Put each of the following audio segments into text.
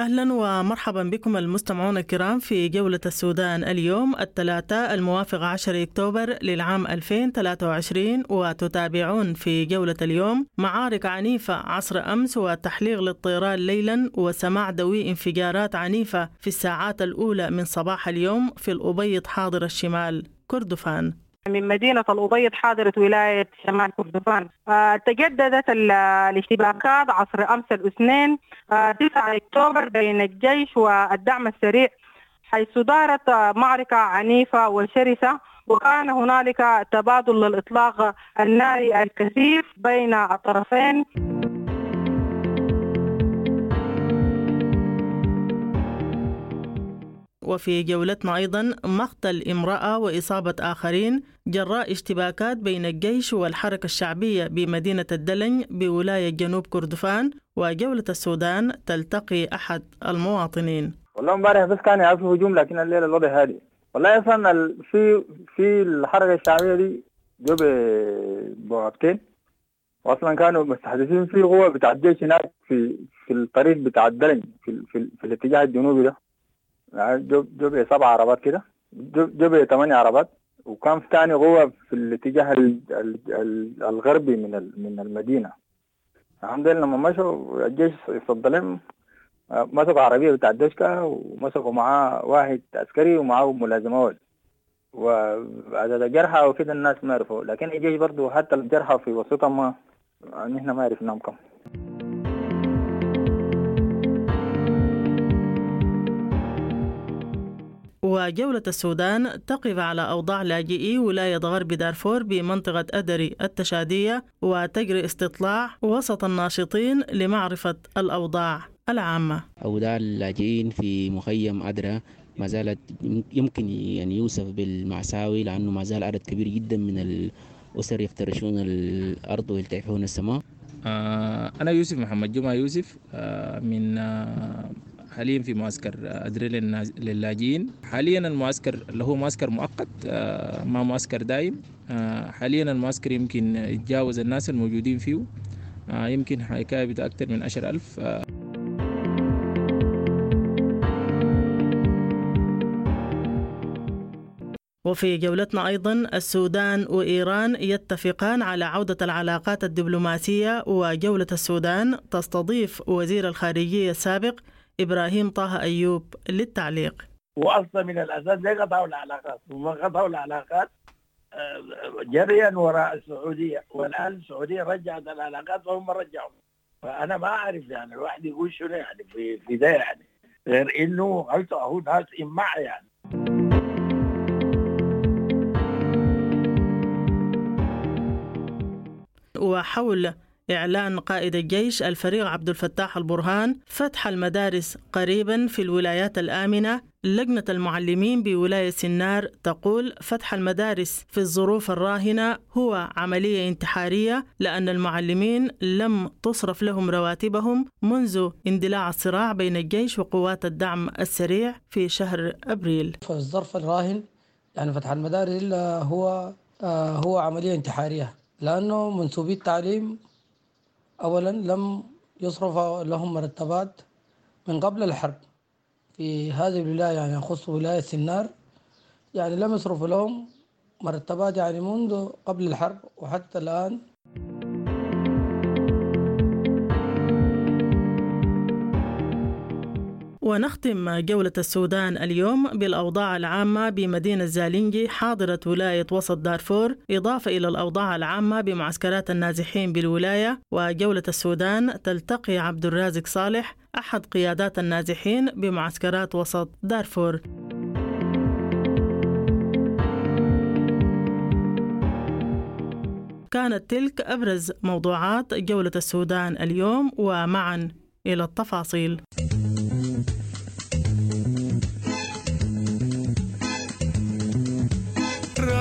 أهلا ومرحبا بكم المستمعون الكرام في جولة السودان اليوم الثلاثاء الموافق 10 أكتوبر للعام 2023 وتتابعون في جولة اليوم معارك عنيفة عصر أمس وتحليق للطيران ليلا وسماع دوي انفجارات عنيفة في الساعات الأولى من صباح اليوم في الأبيض حاضر الشمال كردفان. من مدينة الأبيض حاضرة ولاية شمال كردفان آه تجددت الاشتباكات عصر أمس الاثنين آه 9 أكتوبر بين الجيش والدعم السريع حيث دارت آه معركة عنيفة وشرسة وكان هنالك تبادل للإطلاق الناري الكثيف بين الطرفين. وفي جولتنا أيضا مقتل امرأة وإصابة آخرين جراء اشتباكات بين الجيش والحركة الشعبية بمدينة الدلن بولاية جنوب كردفان وجولة السودان تلتقي أحد المواطنين. والله امبارح بس كان في هجوم لكن الليلة الوضع هادي والله أصلا في في الحركة الشعبية دي جو بوابتين واصلا كانوا مستحدثين في قوة بتاع الجيش هناك في في الطريق بتاع الدلنج في, في, في الاتجاه الجنوبي ده. جو جو سبع عربات كده. جو ثمانية عربات. وكان في ثاني قوة في الاتجاه الغربي من من المدينة. الحمد لله لما مشوا الجيش صد لهم مسكوا عربية بتاع الدشكة ومسكوا معاه واحد عسكري ومعاه ملازم أول وعدد الجرحى وكده الناس ما يعرفوا لكن الجيش برضه حتى الجرحى في وسطهم ما نحن ما عرفناهم كم. وجولة السودان تقف على أوضاع لاجئي ولاية غرب دارفور بمنطقة أدري التشادية وتجري استطلاع وسط الناشطين لمعرفة الأوضاع العامة. أوضاع اللاجئين في مخيم أدرى ما زالت يمكن يعني يوصف بالمعساوي لأنه ما زال عدد كبير جدا من الأسر يفترشون الأرض ويلتحفون السماء. آه أنا يوسف محمد جمعة يوسف آه من آه حاليا في معسكر أدري للاجئين. حاليا المعسكر اللي هو معسكر مؤقت ما معسكر دائم حاليا المعسكر يمكن يتجاوز الناس الموجودين فيه. يمكن حكاية بتاع أكثر من عشر ألف. وفي جولتنا أيضا السودان وإيران يتفقان على عودة العلاقات الدبلوماسية وجولة السودان تستضيف وزير الخارجية السابق إبراهيم طه أيوب للتعليق. وأصلا من الأساس ليه قطعوا العلاقات؟ وما قطعوا العلاقات جريا وراء السعودية والآن السعودية رجعت العلاقات وهم رجعوا. فأنا ما أعرف يعني الواحد يقول شنو يعني في في ده يعني. غير إنه قلت أهو ناس إمع يعني. وحول إعلان قائد الجيش الفريق عبد الفتاح البرهان فتح المدارس قريبا في الولايات الآمنة. لجنة المعلمين بولاية سنار تقول فتح المدارس في الظروف الراهنة هو عملية انتحارية لأن المعلمين لم تصرف لهم رواتبهم منذ اندلاع الصراع بين الجيش وقوات الدعم السريع في شهر أبريل. في الظرف الراهن يعني فتح المدارس هو هو عملية انتحارية. لأنه منسوبي التعليم أولا لم يصرف لهم مرتبات من قبل الحرب. في هذه الولاية يعني يخص ولاية سنار يعني لم يصرفوا لهم مرتبات يعني منذ قبل الحرب وحتى الآن ونختم جولة السودان اليوم بالأوضاع العامة بمدينة زالينجي حاضرة ولاية وسط دارفور. إضافة إلى الأوضاع العامة بمعسكرات النازحين بالولاية وجولة السودان تلتقي عبد الرازق صالح أحد قيادات النازحين بمعسكرات وسط دارفور. كانت تلك أبرز موضوعات جولة السودان اليوم ومعا إلى التفاصيل.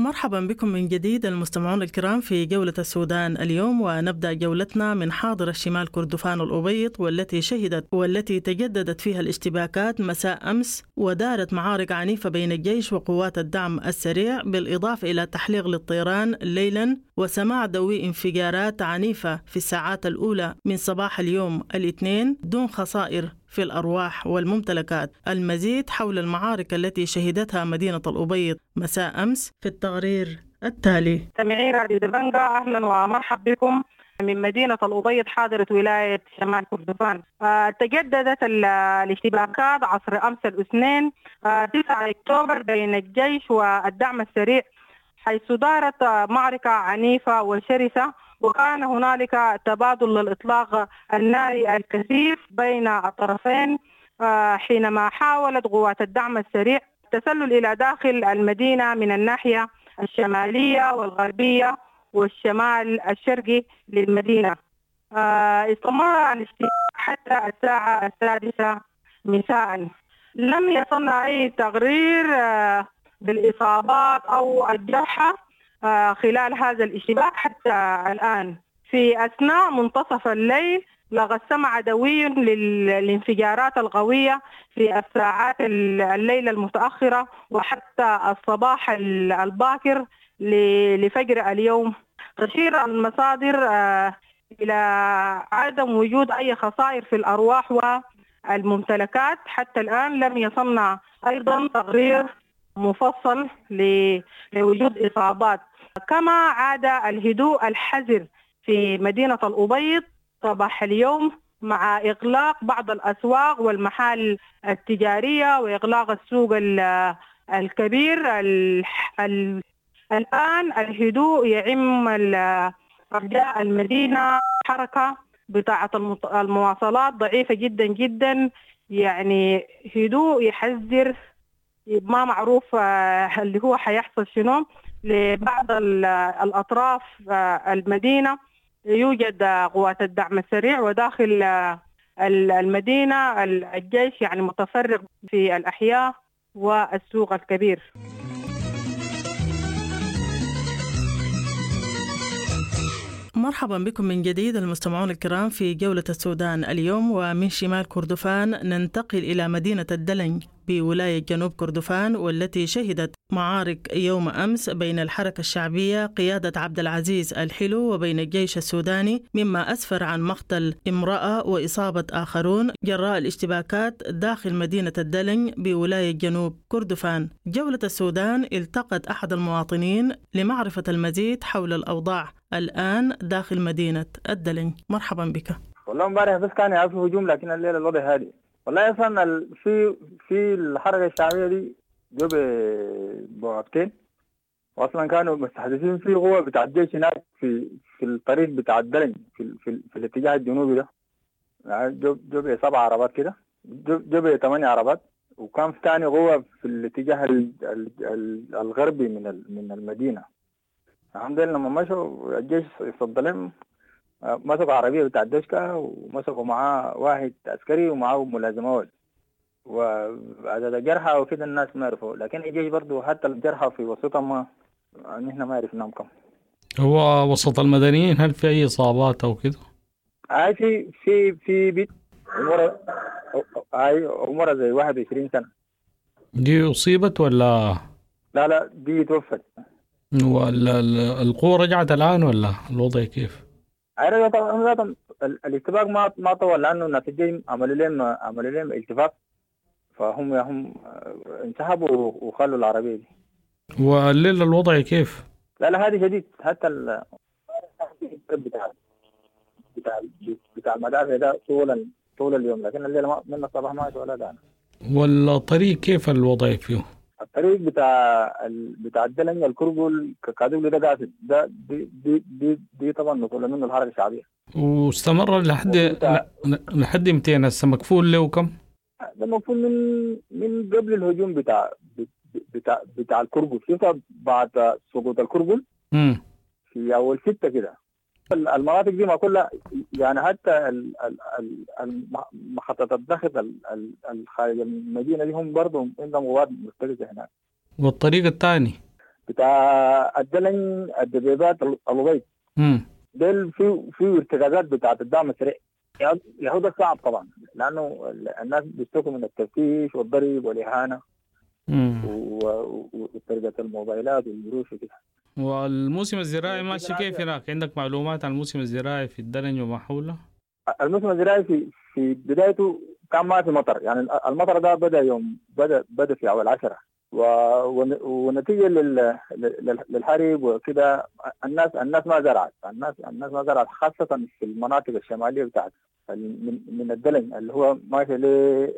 مرحبا بكم من جديد المستمعون الكرام في جولة السودان اليوم ونبدأ جولتنا من حاضر الشمال كردفان الأبيض والتي شهدت والتي تجددت فيها الاشتباكات مساء أمس ودارت معارك عنيفة بين الجيش وقوات الدعم السريع بالإضافة إلى تحليق للطيران ليلا وسماع دوي انفجارات عنيفة في الساعات الأولى من صباح اليوم الاثنين دون خسائر في الأرواح والممتلكات. المزيد حول المعارك التي شهدتها مدينة الأبيض. مساء أمس في التقرير التالي. سامعين راديو دبنجا أهلا ومرحبا بكم. من مدينة الأبيض حاضرة ولاية شمال كردفان آه، تجددت ال- الاشتباكات عصر أمس الاثنين آه، 9 أكتوبر بين الجيش والدعم السريع حيث دارت آه، معركة عنيفة وشرسة. وكان هنالك تبادل للإطلاق الناري الكثيف بين الطرفين حينما حاولت قوات الدعم السريع التسلل إلى داخل المدينة من الناحية الشمالية والغربية والشمال الشرقي للمدينة. آه، استمر الاشتباك حتى الساعة السادسة مساء. لم يصلنا أي تقرير آه، بالإصابات أو الجرحى. خلال هذا الاشتباك حتى الآن. في أثناء منتصف الليل لقد سمع دوي لل- للانفجارات القوية في الساعات ال- الليلة المتأخرة وحتى الصباح ال- الباكر لفجر اليوم. تشير المصادر آه، إلى عدم وجود أي خسائر في الأرواح والممتلكات. حتى الآن لم يصلنا أيضا تقرير مفصل لوجود إصابات. كما عاد الهدوء الحذر في مدينة الأبيض صباح اليوم مع إغلاق بعض الأسواق والمحال التجارية وإغلاق السوق ال- الكبير. ال- ال- الآن الهدوء يعم أرجاء المدينة. حركة المط- المواصلات ضعيفة جدا جدا. يعني هدوء يحذر ما معروف آه، اللي هو حيحصل شنو. لبعض ال- الأطراف آه، المدينة. يوجد آه، قوات الدعم السريع وداخل آه، ال- المدينة ال- الجيش يعني متفرغ في الأحياء والسوق الكبير. مرحبا بكم من جديد المستمعون الكرام في جولة السودان اليوم ومن شمال كردفان ننتقل إلى مدينة الدلنج. بولاية جنوب كردفان والتي شهدت معارك يوم أمس بين الحركة الشعبية قيادة عبد العزيز الحلو وبين الجيش السوداني مما أسفر عن مقتل امرأة وإصابة آخرون جراء الاشتباكات داخل مدينة الدلنج بولاية جنوب كردفان. جولة السودان التقت أحد المواطنين لمعرفة المزيد حول الأوضاع الآن داخل مدينة الدلنج مرحبا بك. والله امبارح بس كان يعرف هجوم لكن الليلة الوضع هادي والله أصلا في في الحركة الشعبية دي جو بوابتين واصلا كانوا مستحدثين في قوه بتاع الجيش هناك في في الطريق بتاع الدلنج في, في, في الاتجاه الجنوبي ده. يعني جو سبع عربات كده. جو ثمانية عربات. وكان في تاني قوة في الاتجاه ال- ال- ال- الغربي من من المدينة. الحمد لله لما مشوا الجيش صد لهم آه، مسكوا عربية بتاع الدشكة ومسكوا معاه واحد عسكري ومعاه ملازم أول وعدد الجرحى وكده الناس ما عرفوا. لكن الجيش برضو حتى الجرحى في وسطهم ما نحن ما عرفناهم كم. هو وسط المدنيين هل في أي إصابات أو كده؟ هاي في في في بيت عمرها هاي عمرها زي 21 سنة. دي أصيبت ولا؟ لا لا دي توفت. ولا ال- القوة رجعت الآن ولا الوضع كيف؟ طبعا طبعاً ال- الاتفاق ما ما طول لأنه الناس الجاي عملوا لهم عملوا لهم التفاق فهم هم انسحبوا وخلوا العربية دي والليلة الوضع كيف؟ لا لا هذه شديد حتى ال بتاع بتاع بتاع المدافع ده طول طول اليوم لكن الليلة من الصباح ما ولا ده والطريق كيف الوضع فيه؟ الطريق بتاع ال... بتاع الدلنج الكربل كادوبلي ده قاصد ده دي دي دي, دي طبعا نقول منه الحركه الشعبية. واستمر لحد ل- لحد متى هسه؟ مقفول له كم؟ ده المفروض من من قبل الهجوم بتاع بتاع بتاع الكربل شوف بعد سقوط الكربل مم. في أول ستة كده. المناطق دي ما كلها يعني حتى محطة الضغط ال- ال- الخارج المدينة دي هم برضه عندهم قوات مختلفة هناك. والطريق الثاني؟ بتاع الدلن الدبيبات مم. ديل في في ارتكازات بتاعت الدعم السريع. يا هو ده صعب طبعا لأنه الناس بيشتكوا من التفتيش والضرب والإهانة. مم. و- و- وسرقه الموبايلات والقروش وكده. والموسم الزراعي ماشي العافية. كيف هناك؟ عندك معلومات عن الموسم الزراعي في الدلن وما حوله الموسم الزراعي في في بدايته كان ما في مطر يعني المطر ده بدأ يوم بدا بدأ في أول عشرة. و- ون- ونتيجة لل- لل- للحرب وكده الناس الناس ما زرعت. الناس الناس ما زرعت خاصة في المناطق الشمالية بتاعت من من الدلن اللي هو ماشي له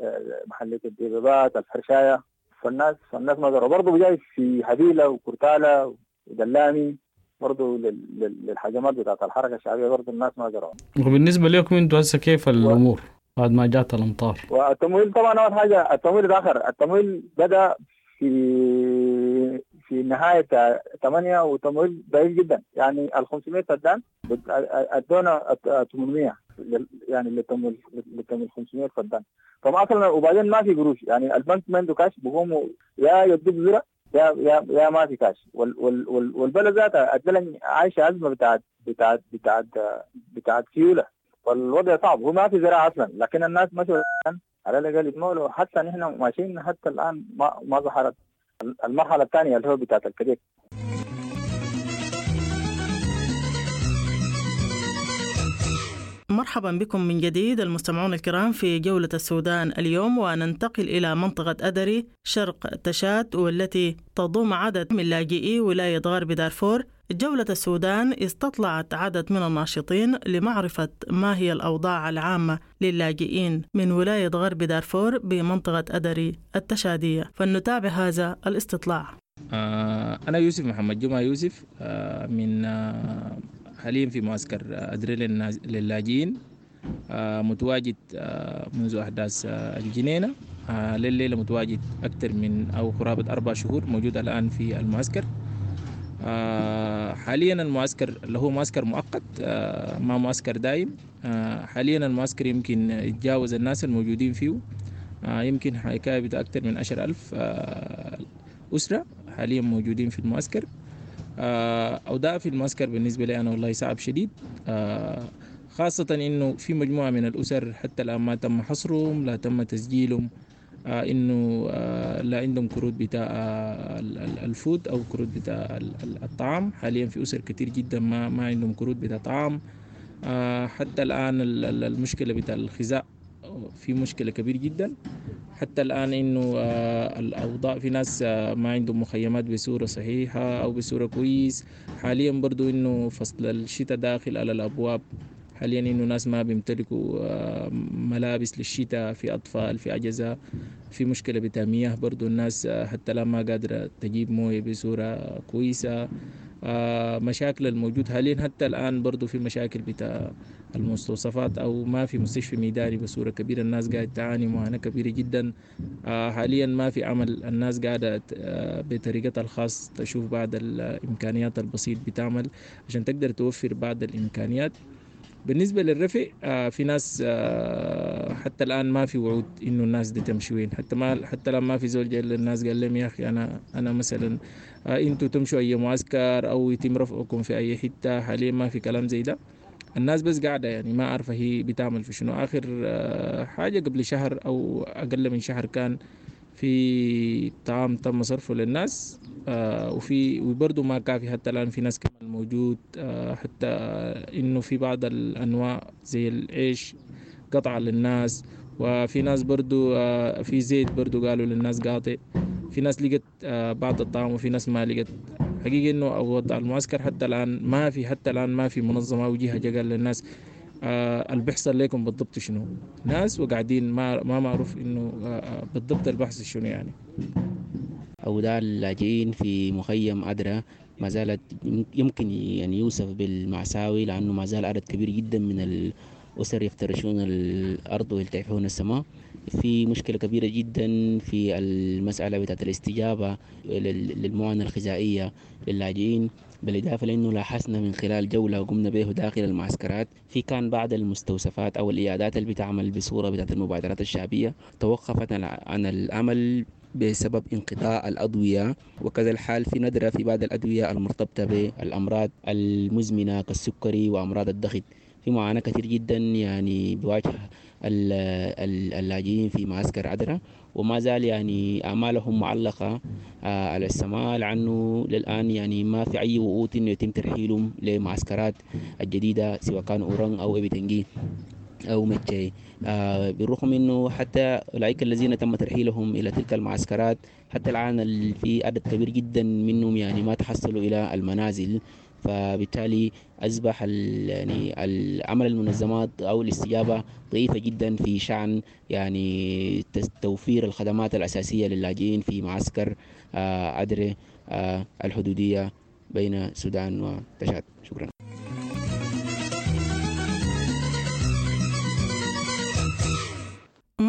محلية الدبابات الحرشاية. فالناس فالناس ما زرعوا. برضه جاي في هبيلة وكرتالة ودلامي برضه لل- لل- للحجمات بتاعت الحركة الشعبية برضه الناس ما زرعوا وبالنسبة لكم أنتوا هسه كيف الأمور بعد ما جات الأمطار؟ والتمويل طبعا أول حاجة التمويل اتاخر التمويل بدأ في في نهاية 8 وتمويل ضعيف جدا. يعني ال 500 فدان ادونا 800 لل- يعني للتمويل للتمويل 500 فدان فما أصلا وبعدين ما في قروش. يعني البنك ما عنده كاش بيقوموا يا يدوك زرع يا يا يا ما في كاش. وال وال وال والبلد ذاتها الدلن عايشة أزمة بتاعت بتاعت بتاعت بتاعت سيوله والوضع صعب. هو ما في زراعة أصلا. لكن الناس مشوا على الأقل يتمولوا. حتى نحن ماشيين حتى الآن ما ما ظهرت المرحلة الثانية اللي هو بتاعت الكريك. مرحبا بكم من جديد المستمعون الكرام في جولة السودان اليوم وننتقل إلى منطقة أدري شرق تشات والتي تضم عدد من لاجئي ولاية غرب دارفور. جولة السودان استطلعت عدد من الناشطين لمعرفة ما هي الأوضاع العامة للاجئين من ولاية غرب دارفور بمنطقة أدري التشادية. فلنتابع هذا الاستطلاع. آه، أنا يوسف محمد جمعة يوسف آه، من آه، حاليا في معسكر آه، أدري للناز- للاجئين. آه، متواجد آه، منذ أحداث الجنينة. لليلة متواجد أكثر من أو قرابة أربع شهور موجود الآن في المعسكر. حاليا المعسكر اللي هو معسكر مؤقت ما معسكر دائم حاليا المعسكر يمكن يتجاوز الناس الموجودين فيه. يمكن حكاية أكثر من عشر ألف أسرة حاليا موجودين في المعسكر. آه، أوضاع في المعسكر بالنسبة لي أنا والله صعب شديد. آه، خاصة إنه في مجموعة من الأسر حتى الآن ما تم حصرهم لا تم تسجيلهم آه، آه، لا عندهم كروت بتاع ال- ال- ال food أو كروت بتاع ال- ال- الطعام. حاليا في أسر كتير جدا ما ما عندهم كروت بتاع طعام. حتى الآن ال- ال- المشكلة بتاع الغذاء في مشكلة كبير جدا. حتى الآن إنه آه، الأوضاع في ناس آه، ما عندهم مخيمات بصورة صحيحة أو بصورة كويس. حاليا برضو إنه فصل الشتاء داخل على الأبواب. حاليا إنه ناس ما بيمتلكوا آه، ملابس للشتاء في أطفال في أجهزة في مشكلة بتاع برضو الناس حتى الآن ما قادرة تجيب موية بصورة كويسة. آه، مشاكل الموجود حاليا. حتى الآن برضو في مشاكل بتاع المستوصفات أو ما في مستشفى ميداني بصورة كبيرة. الناس قاعدة تعاني معاناة كبيرة جدا. آه، حاليا ما في عمل. الناس قاعدة ت- آه، بطريقتها الخاص تشوف بعض الإمكانيات البسيط بتعمل عشان تقدر توفر بعض الإمكانيات. بالنسبة للرفع آه، في ناس آه، حتى الآن ما في وعود إنه الناس دي تمشي وين. حتى ما حتى الآن ما في زول جاي للناس قال لهم يا أخي أنا أنا مثلا آه، أنتوا تمشوا أي معسكر أو يتم رفعكم في أي حتة حاليا ما في كلام زي ده. الناس بس قاعدة يعني ما عارفة هي بتعمل في شنو. آخر آه، حاجة قبل شهر أو أقل من شهر كان في طعام تم صرفه للناس آه وفي وبرضه ما كافي حتى الآن في ناس كمان موجود آه حتى إنه في بعض الأنواع زي العيش قطع للناس وفي ناس برضو آه في زيت برضو قالوا للناس قاطع. في ناس لقت آه بعض الطعام وفي ناس ما لقت. حقيقة إنه وضع المعسكر حتى الآن ما في حتى الآن ما في منظمة أو جهة جا قال للناس آه اللي بيحصل لكم بالضبط شنو. ناس وقاعدين ما ما معروف آه، بالضبط البحث شنو يعني. أوضاع اللاجئين في مخيم أدرى ما زالت يمكن يعني يوصف بالمأساوي لأنه ما زال عدد كبير جدا من الأسر يفترشون الأرض ويلتحفون السماء. في مشكلة كبيرة جدا في المسألة بتاعت الاستجابة لل- للمعونة الغذائية للاجئين. بالإضافة لأنه لاحظنا من خلال جولة قمنا به داخل المعسكرات في كان بعض المستوصفات أو الإيادات اللي بتعمل بصورة بتاعت المبادرات الشعبية توقفت عن- العمل بسبب انقطاع الأضوية وكذا الحال في ندرة في بعض الأدوية المرتبطة بالأمراض المزمنة كالسكري وأمراض الضغط في معاناة كثير جدا يعني بواجه اللاجئين في معسكر عدرا. وما زال يعني أعمالهم معلقة آه، على السماء لأنه للآن يعني ما في أي وقوت إنه يتم ترحيلهم لمعسكرات الجديدة سواء كان أوران أو إبتنجي أو متشي آه بالرغم إنه حتى أولئك الذين تم ترحيلهم إلى تلك المعسكرات حتى الآن في عدد كبير جدا منهم يعني ما تحصلوا إلى المنازل. فبالتالي أصبح يعني عمل المنظمات أو الاستجابة ضعيفة جدا في شأن يعني توفير الخدمات الأساسية للاجئين في معسكر آه، أدري آه، الحدودية بين السودان وتشاد. شكرا.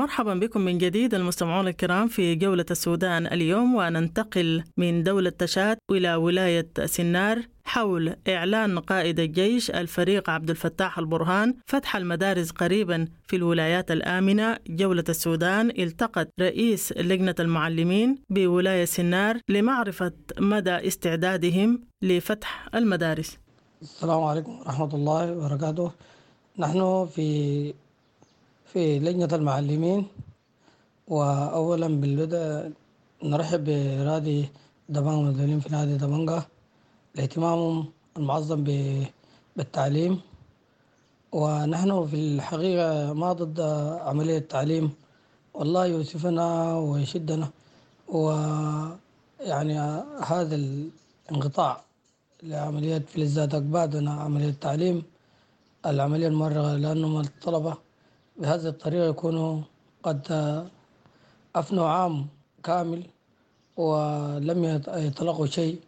مرحبا بكم من جديد المستمعون الكرام في جولة السودان اليوم وننتقل من دولة تشاد إلى ولاية سنار حول إعلان قائد الجيش الفريق عبد الفتاح البرهان فتح المدارس قريبا في الولايات الآمنة. جولة السودان التقت رئيس لجنة المعلمين بولاية سنار لمعرفة مدى استعدادهم لفتح المدارس. السلام عليكم ورحمة الله وبركاته. نحن في في لجنة المعلمين وأولا بالبدء نرحب برادي دبانغ المسؤولين في نادي دبانغا. لاهتمامهم المعظم بالتعليم. ونحن في الحقيقة ما ضد عملية التعليم. والله يوسفنا ويشدنا. ويعني هذا الانقطاع لعملية فلزات بعدنا عملية التعليم. العملية المرغة لأنهم الطلبة. بهذه الطريقة يكونوا قد أفنوا عام كامل ولم يتلقوا شيء.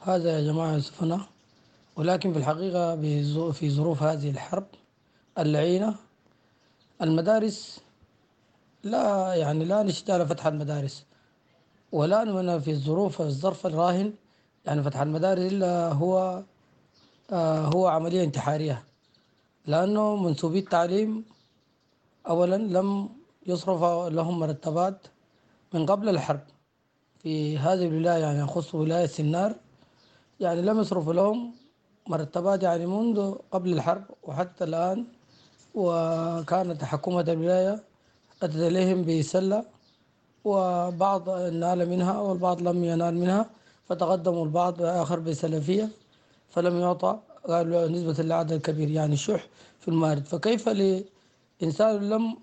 هذا يا جماعة يوسفنا ولكن في الحقيقة في ظروف هذه الحرب اللعينة المدارس لا يعني لا على فتح المدارس. ولا من في الظروف الظرف الراهن. يعني فتح المدارس إلا هو آه هو عملية انتحارية. لأنه منسوبي التعليم أولا لم يصرف لهم مرتبات من قبل الحرب. في هذه الولاية يعني يخص ولاية سنار يعني لم يصرف لهم مرتبات يعني منذ قبل الحرب وحتى الآن. وكانت حكومة الولاية أتت إليهم بسلة وبعض نال منها والبعض لم ينال منها. فتقدموا البعض آخر بسلفية فلم يعطى قالوا نسبة لعدد كبير يعني شح في المارد فكيف إنسان لم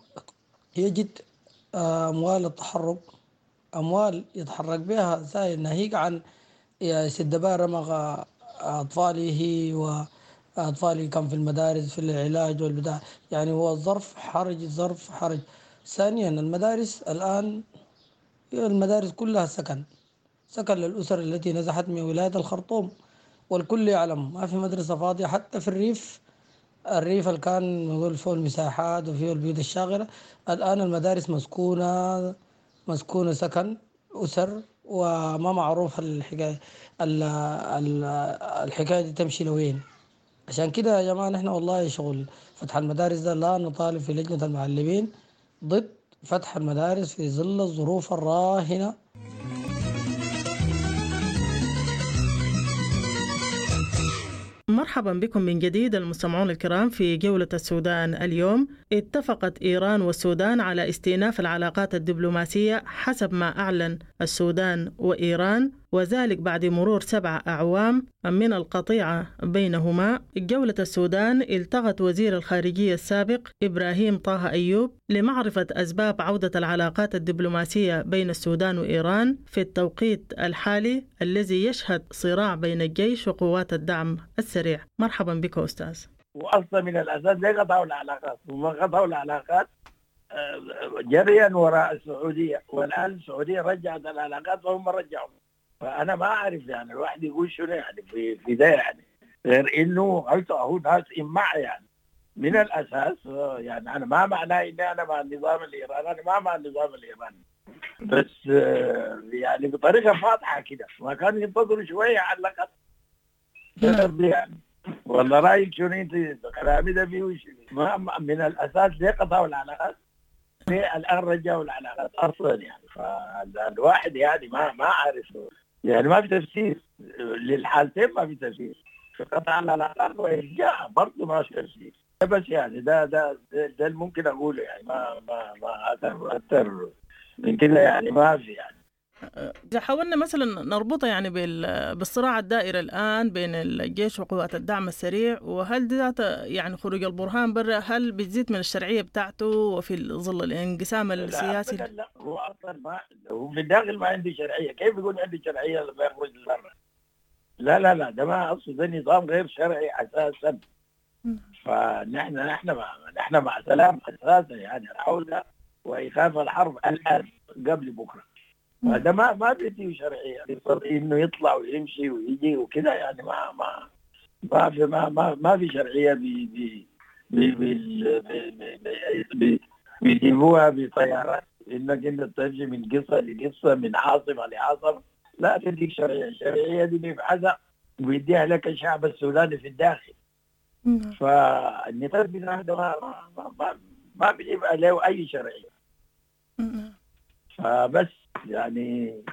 يجد آه، أموال التحرك أموال يتحرك بها زي ناهيك عن سد رمغ أطفاله وأطفاله كان في المدارس في العلاج والبداية يعني هو الظرف حرج ظرف حرج. ثانيا المدارس الآن المدارس كلها سكن. سكن للأسر التي نزحت من ولاية الخرطوم. والكل يعلم ما في مدرسة فاضية حتى في الريف الريف اللي كان نقول فيه المساحات وفيه البيوت الشاغرة. الآن المدارس مسكونة مسكونة سكن أسر وما معروف الحكاية الحكاية دي تمشي لوين. عشان كده يا جماعة نحن والله شغل فتح المدارس ده لا نطالب في لجنة المعلمين ضد فتح المدارس في ظل الظروف الراهنة مرحبا بكم من جديد المستمعون الكرام في جولة السودان اليوم. اتفقت إيران والسودان على استئناف العلاقات الدبلوماسية حسب ما أعلن السودان وإيران. وذلك بعد مرور سبع أعوام من القطيعة بينهما. جولة السودان التقت وزير الخارجية السابق إبراهيم طه أيوب لمعرفة أسباب عودة العلاقات الدبلوماسية بين السودان وإيران في التوقيت الحالي الذي يشهد صراع بين الجيش وقوات الدعم السريع. مرحبا بك أستاذ. واصلا من الأساس ليه قطعوا العلاقات وما قطعوا العلاقات آه، جريا وراء السعودية. والآن السعودية رجعت العلاقات وهم رجعوا. فأنا ما أعرف يعني الواحد يقول شنو يعني في في ده يعني. غير إنه قلت اهو ناس امع يعني؟ من الأساس يعني أنا ما معناه إني أنا مع النظام الإيراني أنا ما مع النظام الإيراني. بس يعني بطريقة فاضحة كده ما كانوا ينتظروا شوية على الأقل. نعم. يعني والله رأيك شنو أنت؟ كلامي ده فيه ما من الأساس ليه قطعوا العلاقات؟ ليه الآن رجعوا العلاقات أصلا يعني؟ فالواحد يعني ما ما عارف. يعني ما في تفسير. للحالتين ما في تفسير. في قطع العلاقات وارجاع برضه ما في تفسير. بس يعني ده ده ده, ده ممكن أقوله يعني ما ما ما أكثر أكثر من كده يعني ما في يعني. إذا حاولنا مثلا نربطها يعني بالصراع الدائر الآن بين الجيش وقوات الدعم السريع وهل ذات يعني خروج البرهان برا هل بتزيد من الشرعية بتاعته وفي ظل الانقسام السياسي؟ لا, لا هو أصلا ما هو في الداخل ما عنده شرعية كيف يقول عندي شرعية لما يخرج برا؟ لا لا لا ده ما أصلا ده نظام غير شرعي أساسا فنحن نحن مع نحن مع سلام أساسا يعني العودة وإيقاف الحرب الآن قبل بكرة هذا ما ما بيديه شرعيه إنه يطلع ويمشي ويجي وكذا يعني ما ما ما في ما ما, ما في شرعية بي بي بي بيجيبوها بطيارات إنك أنت تمشي من قصة لقصة من عاصمة لعاصمة. لا تديك شرعية. الشرعية دي بيبحثها ويديها لك الشعب السوداني في الداخل. فالنظام بتاعه ما ما ما, ما بيجيب له أي شرعية. فبس. يعني.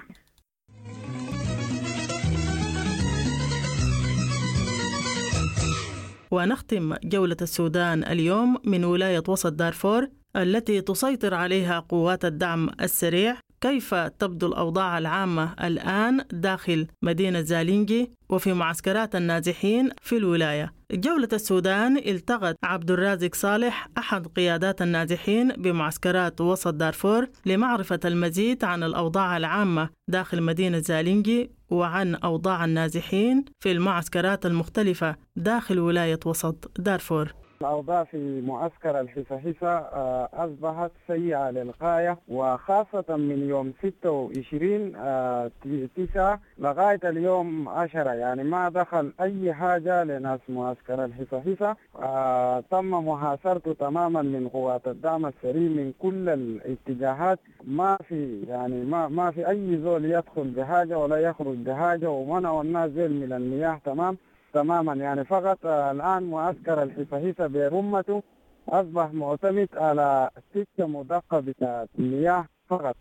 ونختم جولة السودان اليوم من ولاية وسط دارفور التي تسيطر عليها قوات الدعم السريع. كيف تبدو الأوضاع العامة الآن داخل مدينة زالينجي وفي معسكرات النازحين في الولاية؟ جولة السودان التقت عبد الرازق صالح أحد قيادات النازحين بمعسكرات وسط دارفور لمعرفة المزيد عن الأوضاع العامة داخل مدينة زالينجي وعن أوضاع النازحين في المعسكرات المختلفة داخل ولاية وسط دارفور. الأوضاع في معسكر الحسا آه، أصبحت سيئة للغاية وخاصة من يوم 26 آه، تسعة لغاية اليوم 10 يعني ما دخل أي حاجة لناس معسكر الحسا آه، تم محاصرته تماما من قوات الدعم السريع من كل الاتجاهات. ما في يعني ما ما في أي زول يدخل بحاجة ولا يخرج بحاجة ومنعوا الناس من المياه تمام. تماما. يعني فقط الآن معسكر الحفاهيسة برمته أصبح معتمد على سكة مدقة بتاعت مياه فقط.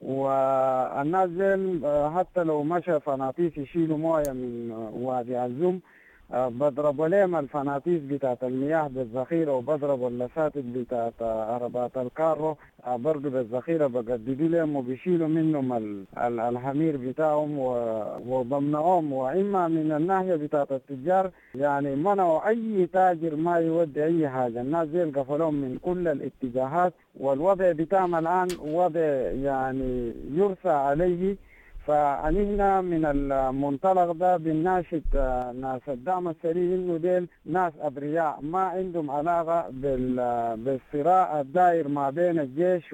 والناس حتى لو مشى فناطيس يشيلوا موية من وادي الزوم بضرب لهم الفناطيس بتاعت المياه بالذخيرة وبضرب اللساتك بتاعت عربات الكارو برضه بالذخيرة بجددوا لهم وبيشيلوا منهم الحمير بتاعهم وبمنعهم وإما من الناحية بتاعت التجار يعني منعوا أي تاجر ما يودي أي حاجة. الناس دي قفلوهم من كل الاتجاهات والوضع بتاعنا الآن وضع يعني يرثى عليه فنحن من المنطلق ده بنناشد آه، ناس الدعم السريع إنه ديل ناس أبرياء ما عندهم علاقة بالصراع الداير ما بين الجيش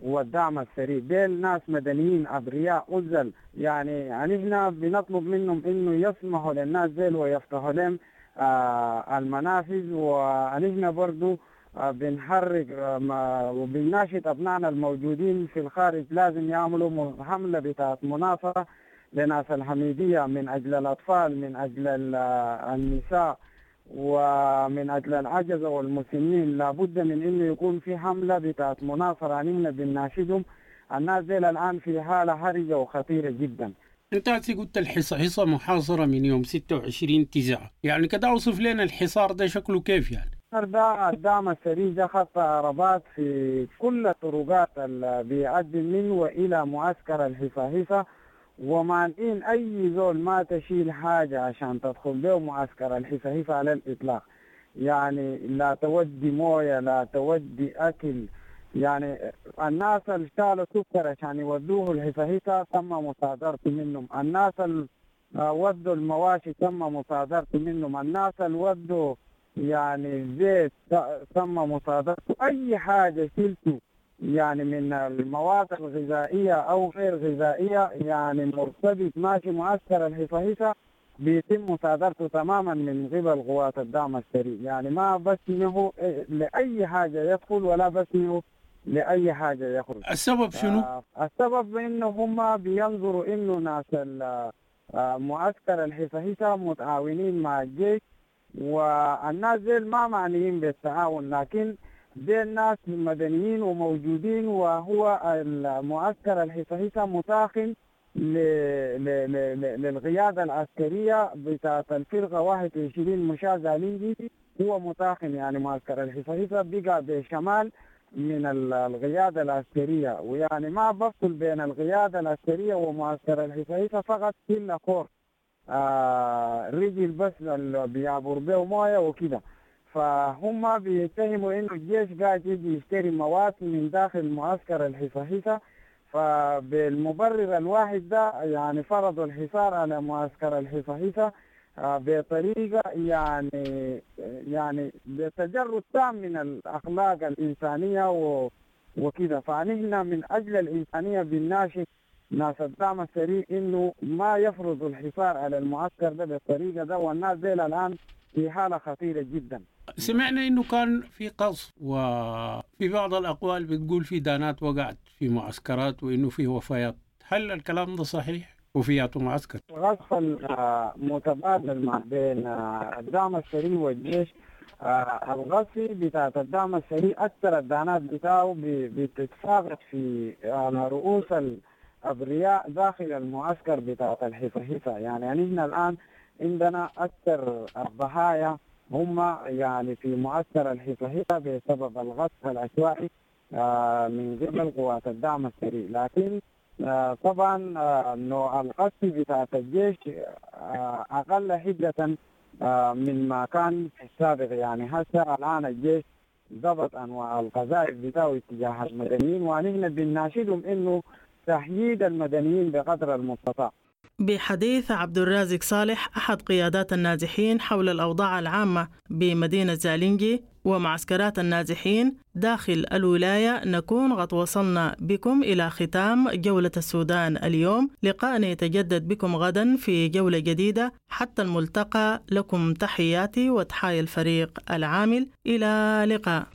والدعم السريع. ديل ناس مدنيين أبرياء أزل. يعني نحن بنطلب منهم إنه يسمحوا للناس ديل ويفتحوا لهم آه، المنافذ. ونحن برضه بنحرك آه، وبنناشد أبنائنا الموجودين في الخارج. لازم يعملوا حملة بتاعت مناصرة لناس الحميدية من أجل الأطفال من أجل آه، النساء ومن أجل العجزة والمسنين. لابد من إنه يكون في حملة بتاعت مناصرة. عنينا بنناشدهم. الناس دي الآن في حالة حرجة وخطيرة جدا. أنت قلت الحصة محاصرة من يوم 26 تسعة. يعني كده أوصف لنا الحصار ده شكله كيف يعني؟ ده الدعم السريع خط عربات في كل الطرقات اللي بيؤدي من والى معسكر الحفاهفة ومانعين أي زول ما تشيل حاجة عشان تدخل به معسكر الحفاهفة على الإطلاق. يعني لا تودي موية لا تودي أكل. يعني الناس اللي اشتغلوا سكر عشان يودوه الحفاهفة تم مصادرته منهم. الناس اللي ودوا المواشي تم مصادرته منهم. الناس اللي ودوا يعني زيت تم مصادرته أي حاجة شلته يعني من المواد الغذائية أو غير غذائية يعني مرتبط ماشي مؤثر الحصهيصه بيتم مصادرته تماما من قبل قوات الدعم السريع يعني ما بس إنه لأي حاجة يدخل ولا بس إنه لأي حاجة يخرج السبب شنو؟ آه السبب إنه هم بينظروا إنه ناس آه، معسكر الحصهيصه متعاونين مع الجيش والناس دي ما معنيين بالتعاون لكن بين ناس مدنيين وموجودين وهو المعسكر الحصحيصة متاخم للقيادة العسكرية بتاعت الفرقة 21 مشاة زالينجي هو متاخم يعني معسكر الحصحيصة بقى بشمال من القيادة العسكرية. ويعني ما بفصل بين القيادة العسكرية ومعسكر الحصحيصة فقط إلا كور آه رجل بس بيعبر به مويه وكده. فهم بيتهموا إنه الجيش قاعد يجي يشتري مواد من داخل معسكر الحصحيصة. فبالمبرر الواحد ده يعني فرضوا الحصار على معسكر الحصحيصة آه، بطريقة يعني يعني بتجرد تام من الأخلاق الإنسانية وكذا فنحن من أجل الإنسانية بنناشد ناس الدعم السريع إنه ما يفرضوا الحصار على المعسكر ده بالطريقة ده والناس دي الآن في حالة خطيرة جدا. سمعنا إنه كان في قصف وفي بعض الأقوال بتقول في دانات وقعت في معسكرات وإنه في وفيات. هل الكلام ده صحيح؟ وفيات معسكر. القصف المتبادل ما بين الدعم السريع والجيش الغصب بتاعت الدعم السريع أكثر الدانات بتاعه بتتساقط في على رؤوس الابرياء داخل المعسكر بتاعت الحفاحفه يعني نحن الآن عندنا أكثر الضحايا هم يعني في معسكر الحفاحفه بسبب الغصب العشوائي آه، من قبل قوات الدعم السريع. لكن آه، طبعا آه، إنه القصف بتاعت الجيش أقل حدة من ما كان في السابق. يعني هسه الآن الجيش ضبط أنواع القذائف بتاعه اتجاه المدنيين. ونحن بنناشدهم إنه تحييد المدنيين بقدر المستطاع. بحديث عبد الرازق صالح أحد قيادات النازحين حول الأوضاع العامة بمدينة زالينجي ومعسكرات النازحين داخل الولاية نكون قد وصلنا بكم إلى ختام جولة السودان اليوم. لقاء يتجدد بكم غدا في جولة جديدة. حتى الملتقى لكم تحياتي وتحايا الفريق العامل. إلى لقاء